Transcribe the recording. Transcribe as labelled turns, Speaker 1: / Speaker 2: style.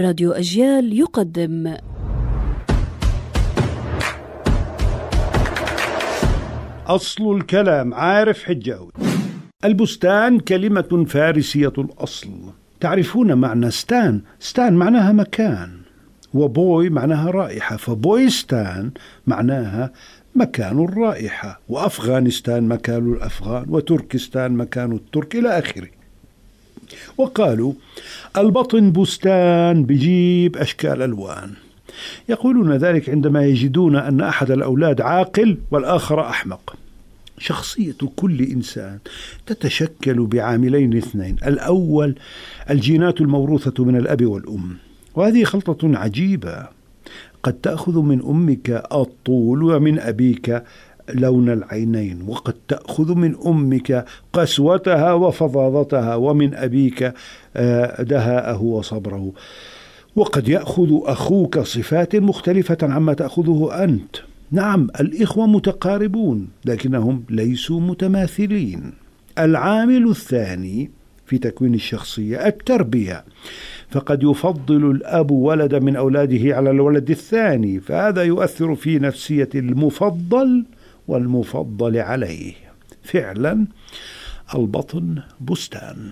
Speaker 1: راديو أجيال يقدم.
Speaker 2: أصل الكلام عارف حجاوي البستان كلمة فارسية الأصل. تعرفون معنى ستان؟ ستان معناها مكان. وبوي معناها رائحة. فبويستان معناها مكان الرائحة. وأفغانستان مكان الأفغان. وتركستان مكان الترك. إلى آخره. وقالوا البطن بستان بجيب أشكال ألوان. يقولون ذلك عندما يجدون أن أحد الأولاد عاقل والآخر أحمق. شخصية كل إنسان تتشكل بعاملين اثنين. الأول الجينات الموروثة من الأب والأم. وهذه خلطة عجيبة. قد تأخذ من أمك الطول ومن أبيك لون العينين وقد تأخذ من أمك قسوتها وفظاظتها ومن أبيك آه، دهاءه وصبره. وقد يأخذ أخوك صفات مختلفة عما تأخذه أنت. نعم الإخوة متقاربون لكنهم ليسوا متماثلين. العامل الثاني في تكوين الشخصية التربية. فقد يفضل الأب ولد من أولاده على الولد الثاني فهذا يؤثر في نفسية المفضل والمفضل عليه فعلا البطن بستان.